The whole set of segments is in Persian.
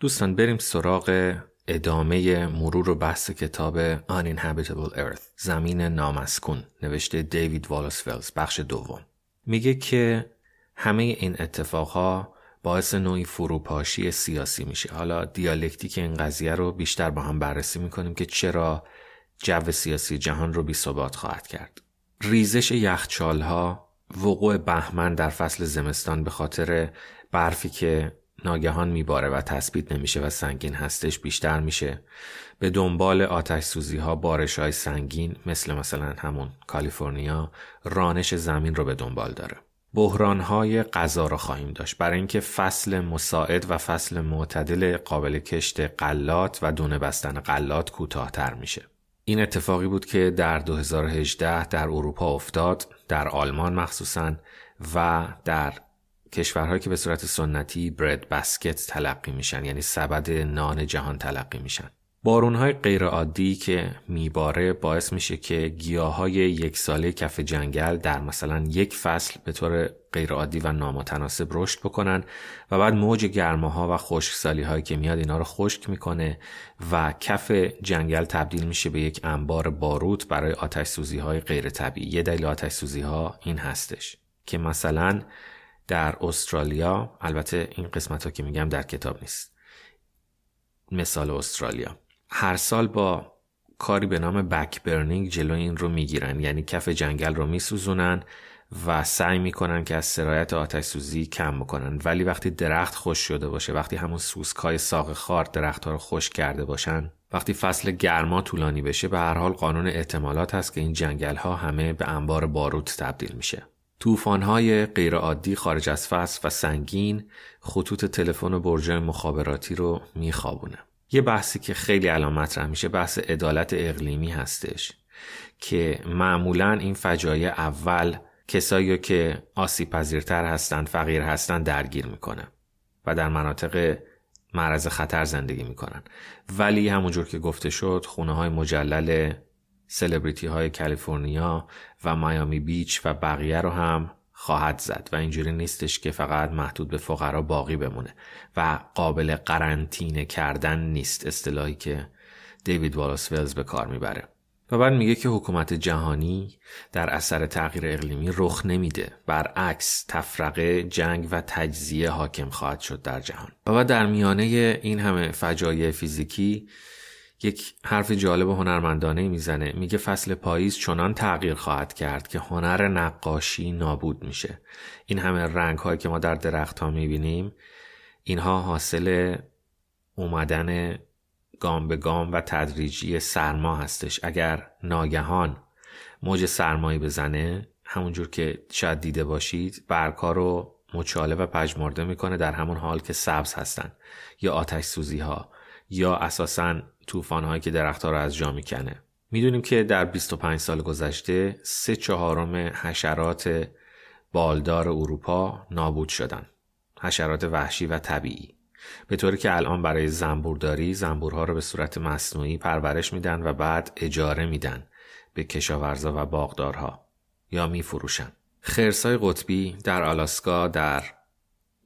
دوستان بریم سراغ ادامه مرور و بحث کتاب Uninhabitable Earth زمین نامسکون نوشته دیوید والاس فلز بخش دوم. میگه که همه این اتفاقها باعث نوعی فروپاشی سیاسی میشه. حالا دیالکتیک این قضیه رو بیشتر با هم بررسی می‌کنیم که چرا جو سیاسی جهان رو بی ثبات خواهد کرد. ریزش یخچالها وقوع بهمن در فصل زمستان به خاطر برفی که ناگهان میباره و تثبیت نمیشه و سنگین هستش بیشتر میشه. به دنبال آتش سوزی ها بارش های سنگین مثل مثلا همون کالیفرنیا رانش زمین رو به دنبال داره. بحران های غذا را خواهیم داشت. برای اینکه فصل مساعد و فصل معتدل قابل کشت قلات و دونه بستن قلات کوتاهتر میشه. این اتفاقی بود که در 2018 در اروپا افتاد در آلمان مخصوصا و در کشورهایی که به صورت سنتی برد بسکت تلقی میشن یعنی سبد نان جهان تلقی میشن. بارونهای غیرعادی که میباره باعث میشه که گیاهای یک ساله کف جنگل در مثلا یک فصل به طور غیرعادی و نامتناسب رشد بکنن و بعد موج گرماها و خشکسالی هایی که میاد اینا رو خشک می‌کنه و کف جنگل تبدیل میشه به یک انبار باروت برای آتش سوزی های غیر طبیعی. یه دلیل آتش سوزی ها این هستش که مثلا در استرالیا البته این قسمت ها که میگم در کتاب نیست. مثال استرالیا. هر سال با کاری به نام بک برنینگ جلو این رو می‌گیرن. یعنی کف جنگل رو میسوزونن و سعی می‌کنن که از سرایت آتش سوزی کم بکنن. ولی وقتی درخت خوش شده باشه وقتی همون سوسکای ساق خار درخت ها رو خوش کرده باشن وقتی فصل گرما طولانی بشه به هر حال قانون احتمالات هست که این جنگل ها همه به انبار باروت تبدیل میشه. طوفان‌های غیرعادی خارج از فصل و سنگین خطوط تلفن و برج مخابراتی رو میخوابونه. یه بحثی که خیلی الان مطرح میشه بحث عدالت اقلیمی هستش که معمولا این فجایع اول کسایی که آسیب پذیرتر هستند فقیر هستند درگیر می‌کنه و در مناطق معرض خطر زندگی می‌کنن ولی همونجور که گفته شد خونه های مجلل سلبریتی های کالیفرنیا و مایامی بیچ و بقیه رو هم خواهد زد و اینجوری نیستش که فقط محدود به فقرا باقی بمونه و قابل قرنطینه کردن نیست اصطلاحی که دیوید والاس ولز به کار می‌بره. و بعد میگه که حکومت جهانی در اثر تغییر اقلیمی رخ نمیده. برعکس تفرقه جنگ و تجزیه حاکم خواهد شد در جهان. و بعد در میانه این همه فجایع فیزیکی یک حرف جالب و هنرمندانه می‌زنه. میگه فصل پاییز چنان تغییر خواهد کرد که هنر نقاشی نابود میشه. این همه رنگ هایی که ما در درخت ها می‌بینیم اینها حاصل اومدن گام به گام و تدریجی سرما هستش. اگر ناگهان موج سرمایی بزنه همونجور که شاید دیده باشید برگها رو مچاله و پژمرده می‌کنه در همون حال که سبز هستن یا آتش سوزی ها یا اساسا طوفان هایی که درختها رو از جا می‌کنه. می‌دونیم که در 25 سال گذشته سه چهارم حشرات بالدار اروپا نابود شدن. حشرات وحشی و طبیعی. به طوری که الان برای زنبورداری زنبورها رو به صورت مصنوعی پرورش میدن و بعد اجاره میدن به کشاورزا و باغدارها یا میفروشن. خرسای قطبی در آلاسکا در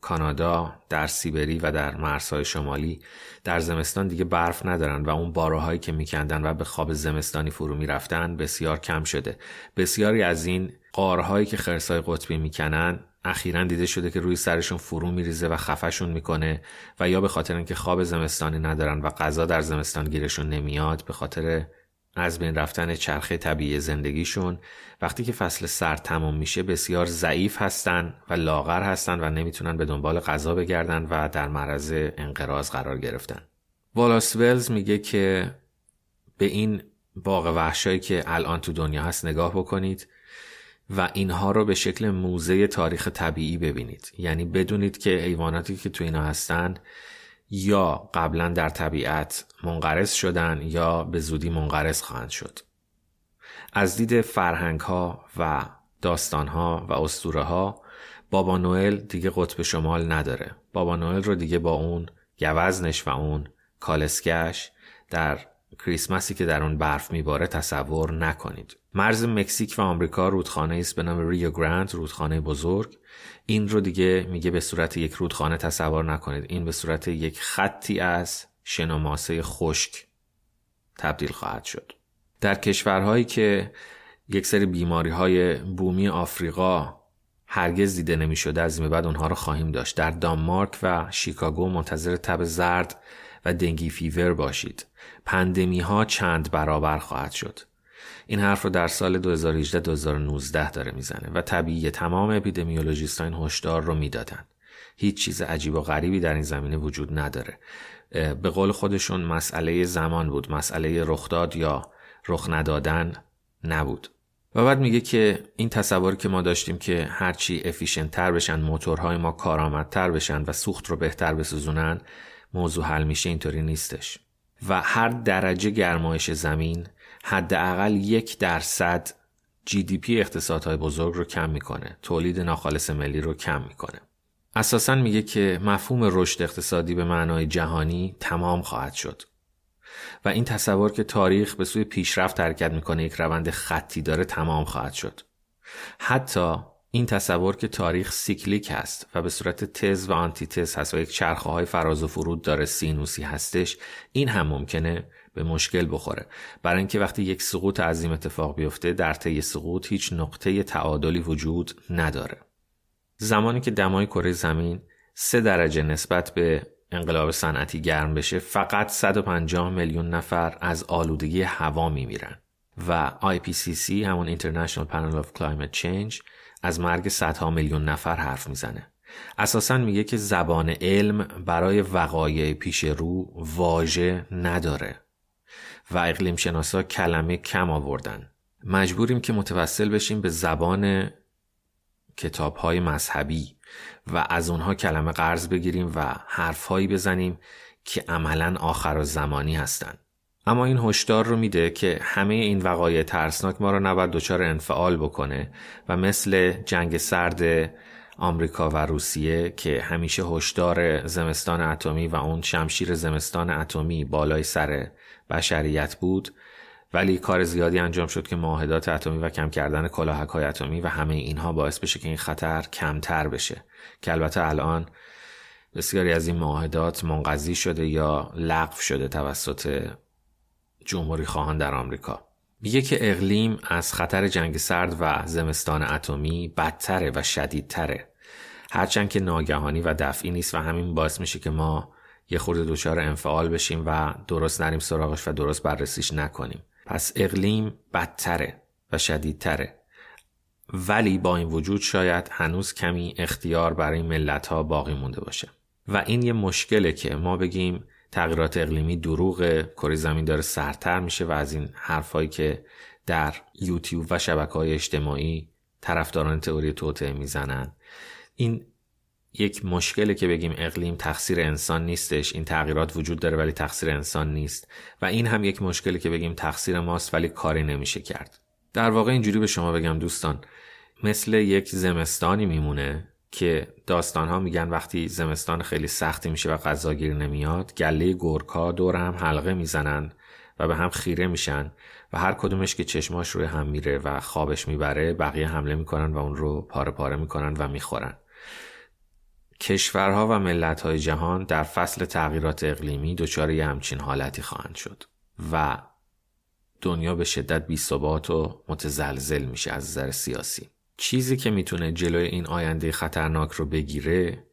کانادا در سیبری و در مرزهای شمالی در زمستان دیگه برف ندارن و اون باراهایی که میکندن و به خواب زمستانی فرو می‌رفتن بسیار کم شده. بسیاری از این قارهایی که خرسای قطبی می‌کنن اخیرا دیده شده که روی سرشون فرو میریزه و خفشون می‌کنه و یا به خاطر اینکه خواب زمستانی ندارن و غذا در زمستان گیرشون نمیاد به خاطر از بین رفتن چرخه طبیعی زندگیشون وقتی که فصل سرد تمام میشه بسیار ضعیف هستن و لاغر هستن و نمی‌تونن به دنبال غذا بگردن و در معرض انقراض قرار گرفتن. والاس ولز میگه که به این باغ وحشایی که الان تو دنیا هست نگاه بکنید و اینها رو به شکل موزه تاریخ طبیعی ببینید. یعنی بدونید که حیواناتی که تو اینا هستن یا قبلا در طبیعت منقرض شدن یا به زودی منقرض خواهند شد. از دید فرهنگ ها و داستان ها و اسطوره ها بابا نوئل دیگه قطب شمال نداره. بابا نوئل رو دیگه با اون گوزنش و اون کالسکش در کریسمسی که در اون برف میباره تصور نکنید. مرز مکزیک و آمریکا رودخانه است به نام ریو گراند رودخانه بزرگ. این رو دیگه میگه به صورت یک رودخانه تصور نکنید. این به صورت یک خطی از شناماسه خشک تبدیل خواهد شد. در کشورهایی که یک سری بیماری های بومی آفریقا هرگز دیده نمی شده از این بعد اونها رو خواهیم داشت. در دانمارک و شیکاگو منتظر تب زرد و dengue fever باشید. پاندمی ها چند برابر خواهد شد. این حرف رو در سال 2018-2019 داره می‌زنه و طبیعی تمام اپیدمیولوژیست این هشدار رو می‌دادن. هیچ چیز عجیب و غریبی در این زمینه وجود نداره. به قول خودشون مسئله زمان بود. مسئله رخداد یا رخ ندادن نبود. و بعد میگه که این تصور که ما داشتیم که هرچی افیشنت تر بشن موتورهای ما کارآمدتر بشن و سوخت رو بهتر بسوزونن موضوع حل میشه اینطوری نیستش. و هر درجه گرمایش زمین حداقل یک درصد پی اقتصادهای بزرگ رو کم می‌کنه. تولید ناخالص ملی رو کم می‌کنه. اساسا میگه که مفهوم رشد اقتصادی به معنای جهانی تمام خواهد شد. و این تصور که تاریخ به سوی پیشرفت حرکت می‌کنه یک روند خطی داره تمام خواهد شد. حتی این تصور که تاریخ cyclic هست و به صورت تز و آنتی تز هست و یک چرخه های فراز و فرود داره سینوسی هستش این هم ممکنه به مشکل بخوره. برای اینکه وقتی یک سقوط عظیم اتفاق بیفته در طی سقوط هیچ نقطه تعادلی وجود نداره. زمانی که دمای کره زمین سه درجه نسبت به انقلاب صنعتی گرم بشه فقط 150 میلیون نفر از آلودگی هوا میمیرن و IPCC همون International Panel of Climate Change از مرگ صدها میلیون نفر حرف می‌زنه. اساسا میگه که زبان علم برای وقایع پیش رو واژه نداره. و اقلیم شناسا کلمه کم آوردن. مجبوریم که متوسل بشیم به زبان کتاب های مذهبی و از اونها کلمه قرض بگیریم و حرفهایی بزنیم که عملا آخر و زمانی هستند. اما این هشدار رو میده که همه این وقایع ترسناک ما رو نباید دچار انفعال بکنه و مثل جنگ سرد آمریکا و روسیه که همیشه هشدار زمستان اتمی و اون شمشیر زمستان اتمی بالای سر بشریت بود ولی کار زیادی انجام شد که معاهدات اتمی و کم کردن کلاهک های اتمی و همه اینها باعث بشه که این خطر کمتر بشه. که البته الان بسیاری از این معاهدات منقضی شده یا لغو شده توسط جمهوری خواهان در آمریکا. میگه که اقلیم از خطر جنگ سرد و زمستان اتمی بدتره و شدیدتره. هرچند که ناگهانی و دفعی نیست و همین باعث میشه که ما یه خورده دچار انفعال بشیم و درست نریم سراغش و درست بررسیش نکنیم. پس اقلیم بدتره و شدیدتره. ولی با این وجود شاید هنوز کمی اختیار برای ملت ها باقی مونده باشه. و این یه مشکله که ما بگیم تغییرات اقلیمی دروغ کره زمین داره سرتر میشه و از این حرفایی که در یوتیوب و شبکه های اجتماعی طرفداران تئوری توطعه می‌زنن. این یک مشکله که بگیم اقلیم تقصیر انسان نیستش این تغییرات وجود داره ولی تقصیر انسان نیست و این هم یک مشکلی که بگیم تقصیر ماست ولی کاری نمیشه کرد. در واقع اینجوری به شما بگم دوستان مثل یک زمستانی میمونه که داستان ها میگن وقتی زمستان خیلی سختی میشه و غذا گیر نمیاد گله گورکا دور هم حلقه می‌زنن و به هم خیره میشن و هر کدومش که چشماش روی هم میره و خوابش می‌بره بقیه حمله می‌کنن و اون رو پاره پاره می‌کنن و می‌خورن. کشورها و ملتهای جهان در فصل تغییرات اقلیمی دچار یه همچین حالتی خواهند شد و دنیا به شدت بیثبات و متزلزل میشه از نظر سیاسی. چیزی که می‌تونه جلوی این آینده خطرناک رو بگیره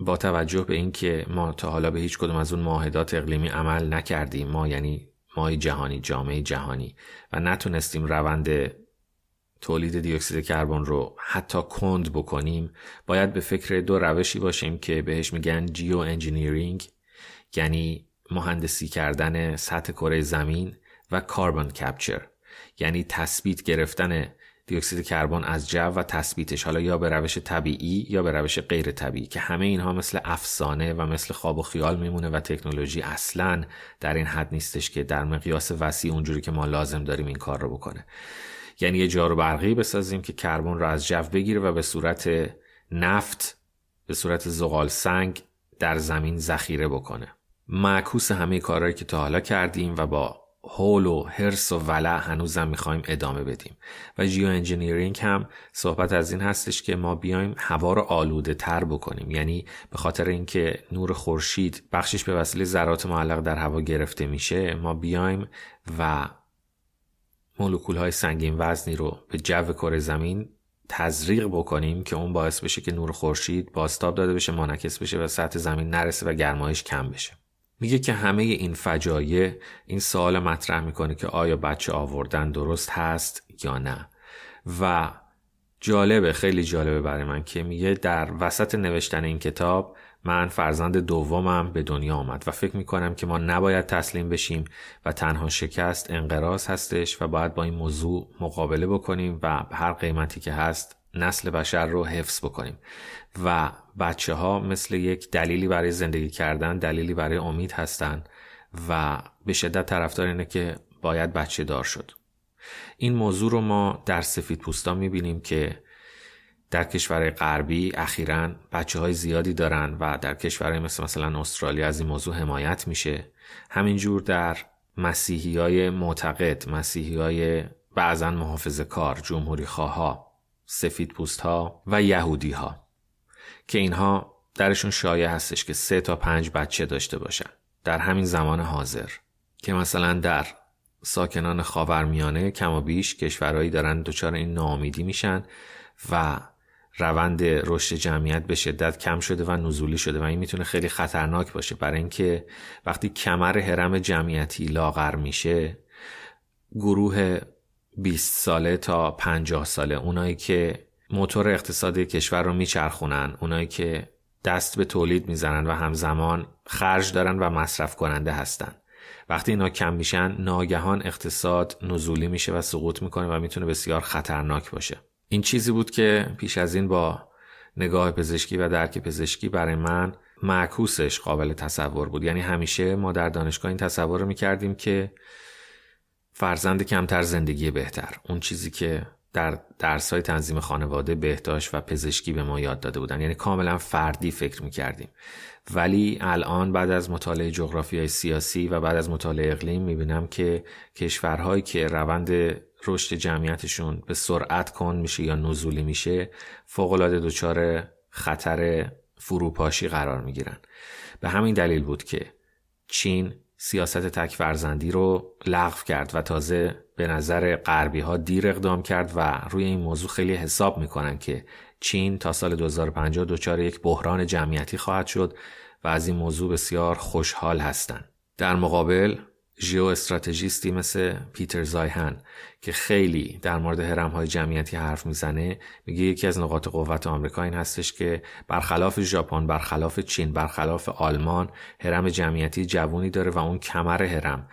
با توجه به اینکه ما تا حالا به هیچ کدوم از اون معاهدات اقلیمی عمل نکردیم ما یعنی مای جهانی جامعه جهانی و نتونستیم روند تولید دیوکسید کربن رو حتی کند بکنیم باید به فکر دو روشی باشیم که بهش میگن geoengineering یعنی مهندسی کردن سطح کره زمین و carbon capture یعنی تثبیت گرفتن دیوکسید کربن از جو و تثبیتش حالا یا به روش طبیعی یا به روش غیر طبیعی که همه اینها مثل افسانه و مثل خواب و خیال میمونه و تکنولوژی اصلا در این حد نیستش که در مقیاس وسیع اونجوری که ما لازم داریم این کار رو بکنه. یعنی یه جارو برقی بسازیم که کربن رو از جو بگیره و به صورت نفت به صورت زغال سنگ در زمین ذخیره بکنه. معکوس همه کارهایی که تا حالا کردیم و با هول و هرس و ولع هنوزم می‌خوایم ادامه بدیم. و geoengineering هم صحبت از این هستش که ما بیایم هوا رو آلوده تر بکنیم. یعنی به خاطر اینکه نور خورشید بخشش به وسیله ذرات معلق در هوا گرفته میشه ما بیایم و مولکول های سنگین وزنی رو به جو کره زمین تزریق بکنیم که اون باعث بشه که نور خورشید باستاب داده بشه منعکس بشه و سطح زمین نرسه و گرمایش کم بشه. میگه که همه این فجایع این سوال مطرح می‌کنه که آیا بچه آوردن درست هست یا نه. و جالبه خیلی جالبه برای من که میگه در وسط نوشتن این کتاب من فرزند دومم به دنیا آمد و فکر می‌کنم که ما نباید تسلیم بشیم و تنها شکست انقراض هستش و باید با این موضوع مقابله بکنیم و هر قیمتی که هست نسل بشر رو حفظ بکنیم. و بچه ها مثل یک دلیلی برای زندگی کردن دلیلی برای امید هستند و به شدت طرفدار اینه که باید بچه دار شد. این موضوع رو ما در سفید پوستا می‌بینیم که در کشورهای غربی اخیرا بچه های زیادی دارن و در کشورهای مثل مثلا استرالیا از این موضوع حمایت میشه. همینجور در مسیحی های معتقد مسیحی های بعضا محافظ کار جمهوری خواه سفید پوست ها و یهودی ها که اینها درشون شایع هستش که سه تا پنج بچه داشته باشن. در همین زمان حاضر. که مثلا در ساکنان خاورمیانه کم و بیش کشورهایی دارن دچار این ناامیدی میشن و روند رشد جمعیت به شدت کم شده و نزولی شده و این می‌تونه خیلی خطرناک باشه. برای اینکه وقتی کمر حرم جمعیتی لاغر میشه گروه 20 ساله تا 50 ساله اونایی که موتور اقتصادی کشور رو میچرخونن. اونایی که دست به تولید می‌زنن و همزمان خرج دارن و مصرف کننده هستن. وقتی اینا کم میشن ناگهان اقتصاد نزولی میشه و سقوط می‌کنه و می‌تونه بسیار خطرناک باشه. این چیزی بود که پیش از این با نگاه پزشکی و درک پزشکی برای من معکوسش قابل تصور بود. یعنی همیشه ما در دانشگاه این تصور رو می‌کردیم که فرزند کمتر زندگی بهتر. اون چیزی که در درس های تنظیم خانواده بهداشت و پزشکی به ما یاد داده بودن. یعنی کاملا فردی فکر می‌کردیم. ولی الان بعد از مطالعه جغرافیای سیاسی و بعد از مطالعه اقلیم می‌بینم که کشورهایی که روند رشد جمعیتشون به سرعت کن میشه یا نزولی میشه فوقالعاده دچار خطر فروپاشی قرار می‌گیرن. به همین دلیل بود که چین سیاست تک فرزندی رو لغو کرد و تازه به نظر غربی ها دیر اقدام کرد و روی این موضوع خیلی حساب می‌کنن که چین تا سال 2050 دچار یک بحران جمعیتی خواهد شد و از این موضوع بسیار خوشحال هستند. در مقابل ژئو استراتژیستی مثل پیتر زایهن که خیلی در مورد هرم های جمعیتی حرف می‌زنه میگه یکی از نقاط قوت آمریکا این هستش که برخلاف ژاپن برخلاف چین برخلاف آلمان هرم جمعیتی جوونی داره و اون کمر هرم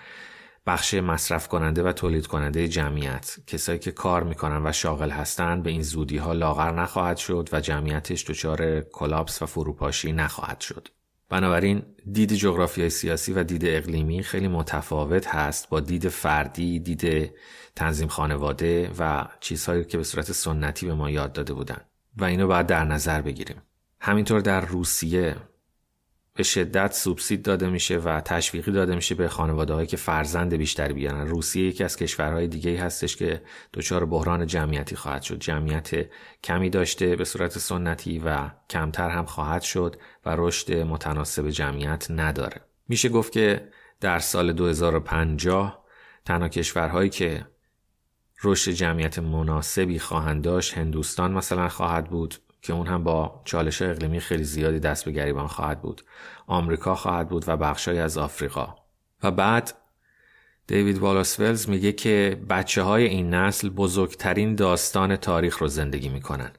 بخش مصرف کننده و تولید کننده جمعیت. کسایی که کار می‌کنن و شاغل هستند به این زودی ها لاغر نخواهد شد و جمعیتش دچار کلاپس و فروپاشی نخواهد شد. بنابراین دید جغرافیای سیاسی و دید اقلیمی خیلی متفاوت هست با دید فردی، دید تنظیم خانواده و چیزهایی که به صورت سنتی به ما یاد داده بودن و اینو باید در نظر بگیریم. همینطور در روسیه به شدت سوبسید داده میشه و تشویقی داده میشه به خانواده که فرزند بیشتری بیارن. روسیه یکی از کشورهای دیگه هستش که دچار بحران جمعیتی خواهد شد. جمعیت کمی داشته به صورت سنتی و کمتر هم خواهد شد و رشد متناسب جمعیت نداره. میشه گفت که در سال 2050 تنها کشورهایی که رشد جمعیت مناسبی خواهند داشت هندوستان مثلا خواهد بود. که اون هم با چالش اقلیمی خیلی زیادی دست به گریبان خواهد بود. آمریکا خواهد بود و بخشای از آفریقا. و بعد دیوید والاسولز میگه که بچه های این نسل بزرگترین داستان تاریخ رو زندگی می‌کنن.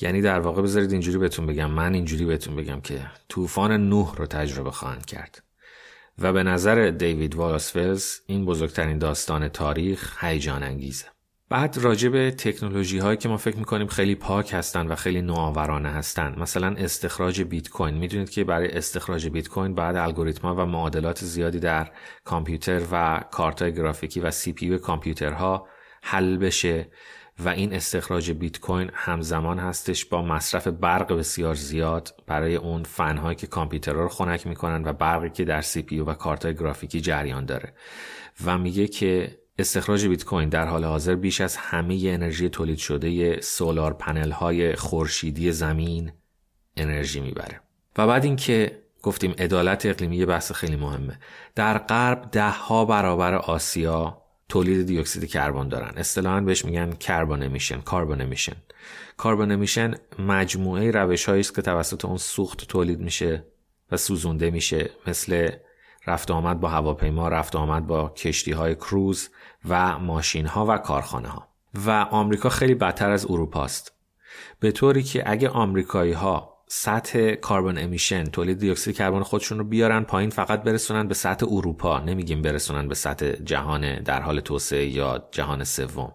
یعنی در واقع بذارید اینجوری بهتون بگم من اینجوری بهتون بگم که طوفان نوح رو تجربه خواهند کرد. و به نظر دیوید والاس ولز این بزرگترین داستان تاریخ هیجان انگیزه. بعد راجع به تکنولوژی هایی که ما فکر می‌کنیم خیلی پاک هستن و خیلی نوآورانه هستن. مثلا استخراج بیت کوین می‌دونید که برای استخراج بیت کوین باید الگوریتم و معادلات زیادی در کامپیوتر و کارت گرافیکی و CPU کامپیوترها حل بشه و این استخراج بیت کوین همزمان هستش با مصرف برق بسیار زیاد برای اون فنهایی که کامپیوترها رو خنک می‌کنن و برقی که در CPU و کارت گرافیکی جریان داره. و میگه که استخراج بیت کوین در حال حاضر بیش از همه انرژی تولید شده سولار پنل های خورشیدی زمین انرژی می‌بره. و بعد اینکه گفتیم عدالت اقلیمی بحث خیلی مهمه. در غرب ده ها برابر آسیا تولید دیوکسید کربن دارن. اصطلاحا بهش میگن کربن امیشن کاربن امیشن کاربن امیشن مجموعه روش است که توسط اون سوخت تولید میشه و سوزونده میشه مثل رفت آمد با هواپیما رفت آمد با کشتی های کروز و ماشین ها و کارخانه ها و آمریکا خیلی بدتر از اروپا است. به طوری که اگه آمریکایی ها سطح کاربن امیشن تولید دی اکسید کربن خودشون رو بیارن پایین فقط برسونن به سطح اروپا. نمیگیم برسونن به سطح جهان در حال توسعه یا جهان سوم.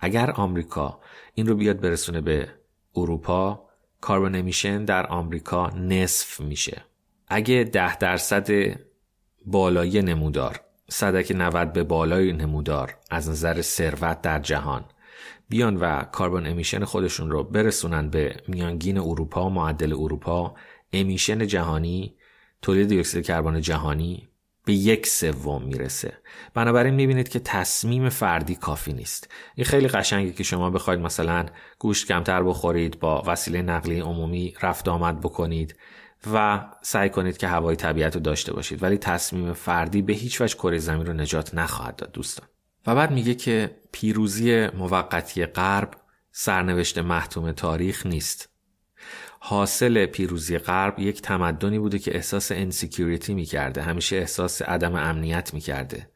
اگر آمریکا این رو بیاد برسونه به اروپا کاربن امیشن در آمریکا نصف میشه. اگه ده درصد بالایی نمودار. صدک 90 به بالای نمودار از نظر ثروت در جهان. بیان و کاربن امیشن خودشون رو برسونن به میانگین اروپا معدل اروپا. امیشن جهانی تولید دی اکسید کربن جهانی به یک سوم می‌رسه. بنابراین می‌بینید که تصمیم فردی کافی نیست. این خیلی قشنگه که شما بخواید مثلا گوشت کمتر بخورید با وسیله نقلیه عمومی رفت آمد بکنید. و سعی کنید که هوای طبیعت رو داشته باشید. ولی تصمیم فردی به هیچ وجه کره زمین رو نجات نخواهد داد دوستان. و بعد میگه که پیروزی موقتی غرب سرنوشت محتوم تاریخ نیست. حاصل پیروزی غرب یک تمدنی بوده که احساس انسیکیوریتی می‌کرده. همیشه احساس عدم امنیت می‌کرده.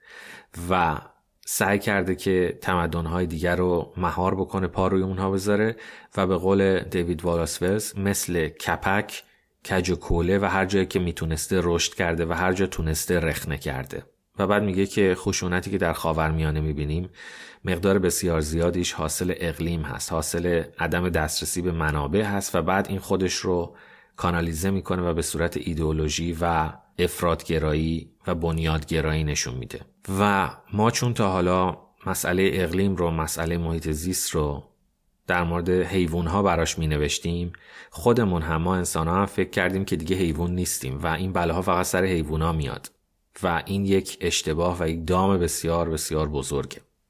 و سعی کرده که تمدنهای دیگر رو مهار بکنه پا روی اونها بذاره و به قول دیوید والاسولز مثل کپک کج و کوله و هر جایی که می‌تونسته رشد کرده و هر جا تونسته رخنه کرده. و بعد میگه که خشونتی که در خاورمیانه می‌بینیم مقدار بسیار زیادیش حاصل اقلیم هست حاصل عدم دسترسی به منابع هست و بعد این خودش رو کانالیزه می‌کنه و به صورت ایدئولوژی و افرادگرایی و بنیادگرایی نشون میده. و ما چون تا حالا مسئله اقلیم رو مسئله محیط زیست رو در مورد حیوان ها براش می نوشتیم خودمون هم ما انسان ها هم فکر کردیم که دیگه حیوان نیستیم و این بله فقط سر حیوان ها میاد. و این یک اشتباه و یک دام بسیار بسیار بزرگه.